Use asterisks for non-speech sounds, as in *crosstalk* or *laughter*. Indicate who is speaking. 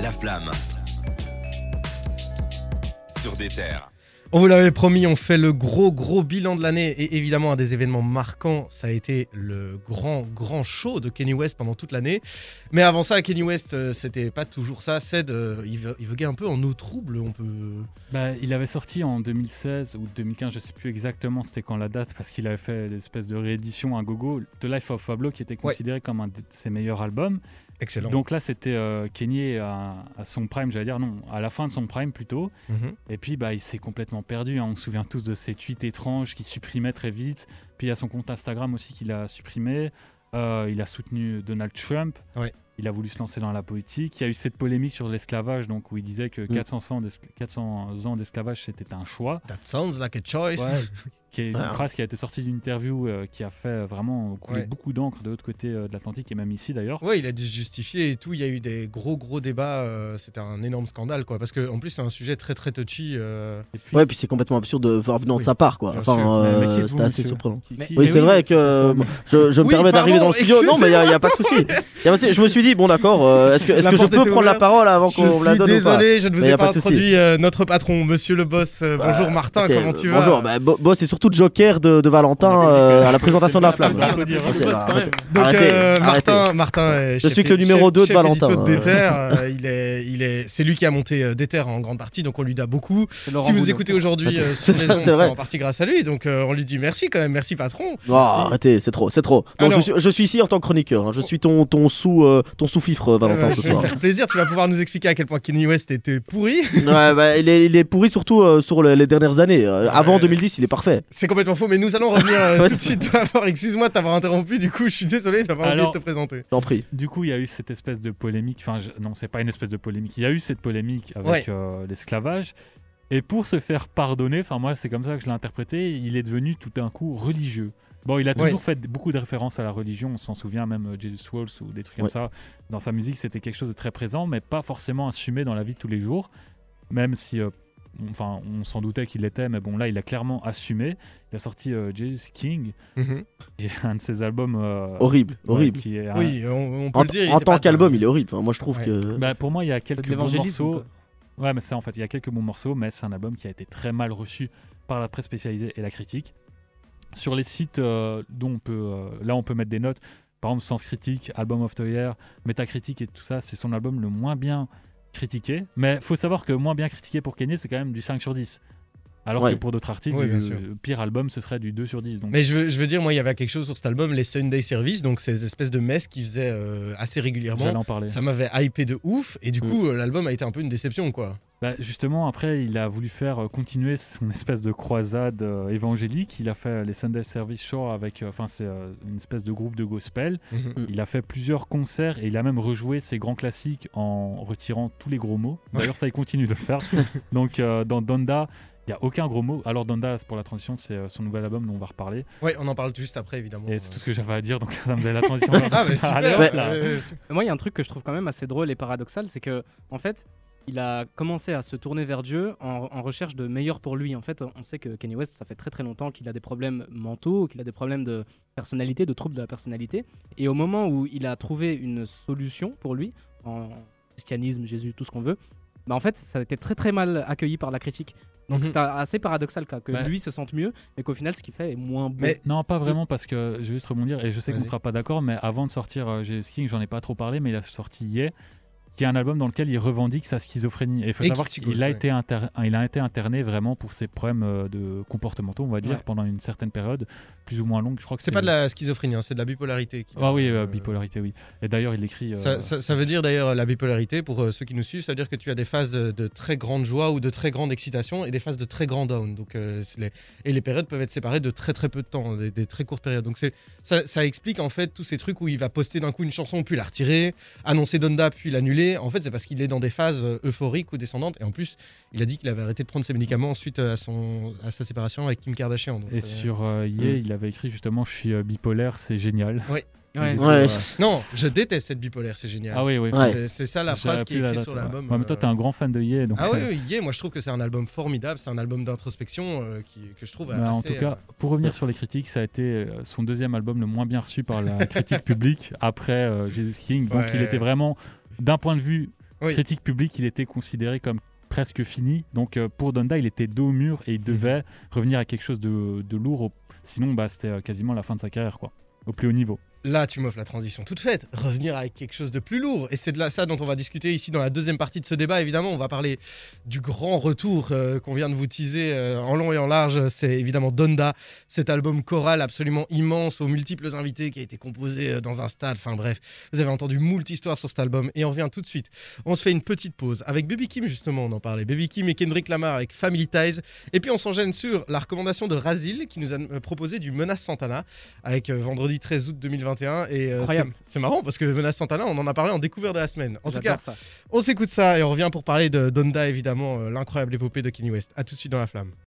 Speaker 1: La flamme. Sur des terres.
Speaker 2: On vous l'avait promis, on fait le gros gros bilan de l'année et évidemment un des événements marquants, ça a été le grand grand show de Kenny West pendant toute l'année. Mais avant ça, Kenny West, euh, c'était pas toujours ça. Ced, euh, il, ve- il voguait un peu en eau trouble, on peut.
Speaker 3: Bah, il avait sorti en 2016 ou 2015, je sais plus exactement c'était quand la date, parce qu'il avait fait des espèces de réédition à gogo, The Life of Pablo, qui était considéré comme un de ses meilleurs albums.
Speaker 2: Excellent.
Speaker 3: Donc là, c'était euh, Kenny à, à son prime, j'allais dire, non, à la fin de son prime plutôt.
Speaker 2: Mhm.
Speaker 3: Et puis, bah, il s'est complètement perdu. hein. On se souvient tous de ses tweets étranges qu'il supprimait très vite. Puis il y a son compte Instagram aussi qu'il a supprimé. Euh, il a soutenu Donald Trump.
Speaker 2: Ouais.
Speaker 3: Il a voulu se lancer dans la politique. Il y a eu cette polémique sur l'esclavage, donc où il disait que
Speaker 4: Mm.
Speaker 3: 400 ans d'escl- 400 ans d'esclavage c'était un choix.
Speaker 2: That sounds like a choice. *laughs*
Speaker 3: qui est une
Speaker 4: Ouais.
Speaker 3: phrase qui a été sortie d'une interview euh, qui a fait vraiment couler
Speaker 2: Ouais.
Speaker 3: beaucoup d'encre de l'autre côté euh, de l'Atlantique et même ici d'ailleurs.
Speaker 2: Ouais, il a dû se justifier et tout. Il y a eu des gros gros débats. euh, C'était un énorme scandale, quoi. Parce que en plus, c'est un sujet très très touchy. euh,
Speaker 3: Et puis,
Speaker 4: Ouais, puis c'est complètement absurde de voir venant
Speaker 2: Oui,
Speaker 4: de sa part, quoi.
Speaker 2: bien
Speaker 4: Enfin, euh, c'était assez
Speaker 3: monsieur
Speaker 4: surprenant.
Speaker 5: Mais-
Speaker 4: Oui, c'est
Speaker 5: oui,
Speaker 4: vrai que euh, je, je me
Speaker 2: Oui,
Speaker 4: permets d'arriver dans le studio. Non, mais il n'y a, y a pas de souci. Y a pas de souci. Je me suis dit, bon, d'accord, euh, est-ce que, est-ce
Speaker 2: La
Speaker 4: que je peux prendre la parole avant qu'on la donne ou pas
Speaker 2: désolé, je ne vous ai pas,
Speaker 4: pas
Speaker 2: introduit euh, notre patron, monsieur le boss. Euh, bonjour
Speaker 4: Bah,
Speaker 2: Martin,
Speaker 4: ok,
Speaker 2: comment tu vas
Speaker 4: Bonjour, bah, Bo- Boss, c'est surtout Joker de, de Valentin euh, à la présentation de la *laughs* flamme.
Speaker 2: Donc. Martin, Martin est
Speaker 4: Je suis que le numéro
Speaker 2: chef-
Speaker 4: 2 de Valentin, *laughs*
Speaker 2: il est, il est, c'est lui qui a monté Déter en grande partie, donc on lui doit beaucoup. Si vous écoutez aujourd'hui *laughs*
Speaker 4: C'est
Speaker 2: en partie grâce à lui, donc on lui dit merci quand même, merci patron.
Speaker 4: Oh, arrêtez, c'est trop, c'est trop. Je, suis, ici en tant que chroniqueur. hein. Je suis ton, ton sous, ton sous-fifre, Valentin,
Speaker 2: Euh,
Speaker 4: ce soir.
Speaker 2: me faire plaisir, tu vas pouvoir nous expliquer à quel point Kenny West était pourri.
Speaker 4: ouais, bah, il, est, il est pourri surtout euh, sur le- les dernières années. Euh, Avant
Speaker 2: Ouais.
Speaker 4: 2010, il est parfait.
Speaker 2: C'est complètement faux, mais nous allons revenir euh, *laughs*
Speaker 4: Ouais,
Speaker 2: tout de suite. Excuse-moi de t'avoir interrompu, du coup je suis désolé d'avoir oublié de te présenter.
Speaker 4: J'en prie.
Speaker 3: Du coup, il y a eu cette espèce de polémique. Enfin, je- non, c'est pas une espèce de polémique. Il y a eu cette polémique avec
Speaker 2: Ouais.
Speaker 3: euh, l'esclavage. Et pour se faire pardonner, enfin moi c'est comme ça que je l'ai interprété, il est devenu tout d'un coup religieux. Bon, il a
Speaker 2: Ouais.
Speaker 3: toujours fait beaucoup de références à la religion, on s'en souvient même euh, Jesus Walls ou des trucs comme ça. Dans sa musique, c'était quelque chose de très présent, mais pas forcément assumé dans la vie de tous les jours. Même si, euh, on- enfin, on s'en doutait qu'il l'était, mais bon, là, il a clairement assumé. Il a sorti euh, Jesus King, qui est un de ses albums. euh,
Speaker 4: Horrible,
Speaker 3: ouais,
Speaker 4: horrible.
Speaker 3: qui est un-
Speaker 2: Oui, on, on peut
Speaker 4: En,
Speaker 2: le dire.
Speaker 4: en tant qu'album, il est horrible. Enfin, moi, je trouve
Speaker 2: Ouais.
Speaker 4: que.
Speaker 3: Bah, pour moi, il y a quelques bons morceaux. Ouais, mais c'est en fait, il y a quelques bons morceaux, mais c'est un album qui a été très mal reçu par la presse spécialisée et la critique. Sur les sites euh, dont on peut, euh, là, on peut mettre des notes. Par exemple, Sens Critique, Album of the Year, Metacritic et tout ça, c'est son album le moins bien critiqué. Mais faut savoir que moins bien critiqué pour Kanye, c'est quand même du 5 sur 10. Alors
Speaker 4: Ouais.
Speaker 3: que pour d'autres artistes,
Speaker 2: Oui,
Speaker 3: le pire album, ce serait du 2 sur 10. Donc,
Speaker 2: Mais je veux, je veux dire, moi, il y avait quelque chose sur cet album, les Sunday Service, donc ces espèces de messes qui faisaient euh, assez régulièrement.
Speaker 3: j'allais en parler.
Speaker 2: Ça m'avait hypé de ouf, et du
Speaker 4: Mm.
Speaker 2: coup, euh, l'album a été un peu une déception, quoi.
Speaker 3: Bah, justement, après, il a voulu faire euh, continuer son espèce de croisade euh, évangélique. Il a fait euh, les Sunday Service Show avec, euh, enfin, c'est euh, une espèce de groupe de gospel.
Speaker 2: Mhm.
Speaker 3: Il a fait plusieurs concerts et il a même rejoué ses grands classiques en retirant tous les gros mots. D'ailleurs, ça, il continue de le faire. *laughs* Donc, euh, dans Donda, il n'y a aucun gros mot. Alors, Donda, pour la transition, c'est euh, son nouvel album dont on va reparler.
Speaker 2: Ouais, on en parle juste après, évidemment.
Speaker 3: Et c'est tout ce que j'avais à dire. Donc, *laughs* ça me faisait la transition. *laughs*
Speaker 2: Ah, mais super.
Speaker 3: Allez, hop
Speaker 4: Ouais.
Speaker 3: là.
Speaker 2: euh,
Speaker 5: Moi, il y a un truc que je trouve quand même assez drôle et paradoxal, c'est que, en fait, il a commencé à se tourner vers Dieu en, en recherche de meilleur pour lui. En fait, on sait que Kanye West, ça fait très très longtemps qu'il a des problèmes mentaux, qu'il a des problèmes de personnalité, de troubles de la personnalité. Et au moment où il a trouvé une solution pour lui, en christianisme, Jésus, tout ce qu'on veut, bah en fait, ça a été très très mal accueilli par la critique. Donc
Speaker 2: Mhm.
Speaker 5: c'est assez paradoxal quoi, que lui se sente mieux, mais qu'au final, ce qu'il fait est moins bon.
Speaker 2: Mais-
Speaker 3: Non, pas vraiment, parce que je vais juste rebondir, et je sais qu'on ne sera pas d'accord, mais avant de sortir euh, Jesus King, j'en ai pas trop parlé, mais il a sorti Yeah, qui est un album dans lequel il revendique sa schizophrénie. Et il faut
Speaker 2: Et
Speaker 3: savoir
Speaker 2: qui-
Speaker 3: qu'il a, été inter- il a été interné vraiment pour ses problèmes euh, de comportementaux, on va dire,
Speaker 2: Ouais.
Speaker 3: pendant une certaine période, plus ou moins longue. Je crois que
Speaker 2: C'est pas de la schizophrénie, hein, c'est de la bipolarité.
Speaker 3: Ah oui, euh,
Speaker 2: euh,
Speaker 3: bipolarité, oui. Et d'ailleurs, il écrit. euh,
Speaker 2: Ça, veut dire d'ailleurs la bipolarité, pour euh, ceux qui nous suivent, ça veut dire que tu as des phases de très grande joie ou de très grande excitation et des phases de très grand down. Donc, les... Et les périodes peuvent être séparées de très très peu de temps, des, des très courtes périodes. Donc c'est ça, ça explique en fait tous ces trucs où il va poster d'un coup une chanson, puis la retirer, annoncer Donda, puis l'annuler. En fait, c'est parce qu'il est dans des phases euh, euphoriques ou descendantes. Et en plus, il a dit qu'il avait arrêté de prendre ses médicaments suite à, son... à sa séparation avec Kim Kardashian. Donc,
Speaker 3: Et sur euh, Yeah,
Speaker 4: Mm.
Speaker 3: il avait écrit justement Je suis euh, bipolaire, c'est génial.
Speaker 5: Ouais.
Speaker 3: Dit, *laughs*
Speaker 4: Ouais.
Speaker 3: euh, *laughs*
Speaker 2: Non, je déteste cette bipolaire, c'est génial.
Speaker 3: Ah oui, oui.
Speaker 4: Ouais.
Speaker 2: C'est- ça la phrase qui est écrite sur
Speaker 3: ouais.
Speaker 2: l'album.
Speaker 3: Ouais, mais toi,
Speaker 2: euh,
Speaker 3: t'es un grand fan de Yeah. Donc,
Speaker 2: Ah oui,
Speaker 3: euh, *laughs*
Speaker 2: oui, yeah, moi je trouve que c'est un album formidable, c'est un album d'introspection euh, que je trouve
Speaker 3: Bah, en
Speaker 2: assez,
Speaker 3: tout cas, pour revenir sur les critiques, ça a été euh, son deuxième album le moins bien reçu par la critique publique après euh, Jesus King. Donc
Speaker 2: Ouais.
Speaker 3: il était vraiment, d'un point de vue
Speaker 2: Oui.
Speaker 3: critique publique, il était considéré comme presque fini. Donc euh, pour Donda, il était dos au mur et il devait revenir à quelque chose de, de lourd. Sinon, bah, c'était euh, quasiment la fin de sa carrière, quoi, au plus haut niveau.
Speaker 2: Là, tu m'offres la transition toute faite. Revenir avec quelque chose de plus lourd. Et c'est de là, ça dont on va discuter ici dans la deuxième partie de ce débat. Évidemment, on va parler du grand retour euh, qu'on vient de vous teaser euh, en long et en large. C'est évidemment Donda, cet album choral absolument immense aux multiples invités qui a été composé euh, dans un stade. Enfin bref, vous avez entendu moult histoires sur cet album. Et on revient tout de suite. On se fait une petite pause avec Baby Kim, justement, on en parlait. Baby Kim et Kendrick Lamar avec Family Ties. Et puis on s'enchaîne sur la recommandation de Razil qui nous a proposé du Menace Santana avec vendredi 13 août 2021. Et euh, c'est- marrant parce que Menace Santana, on en a parlé en découverte de la semaine. En tout cas,
Speaker 5: ça.
Speaker 2: on s'écoute ça et on revient pour parler de Donda, évidemment, euh, l'incroyable épopée de Kenny West. A tout de suite dans la flamme.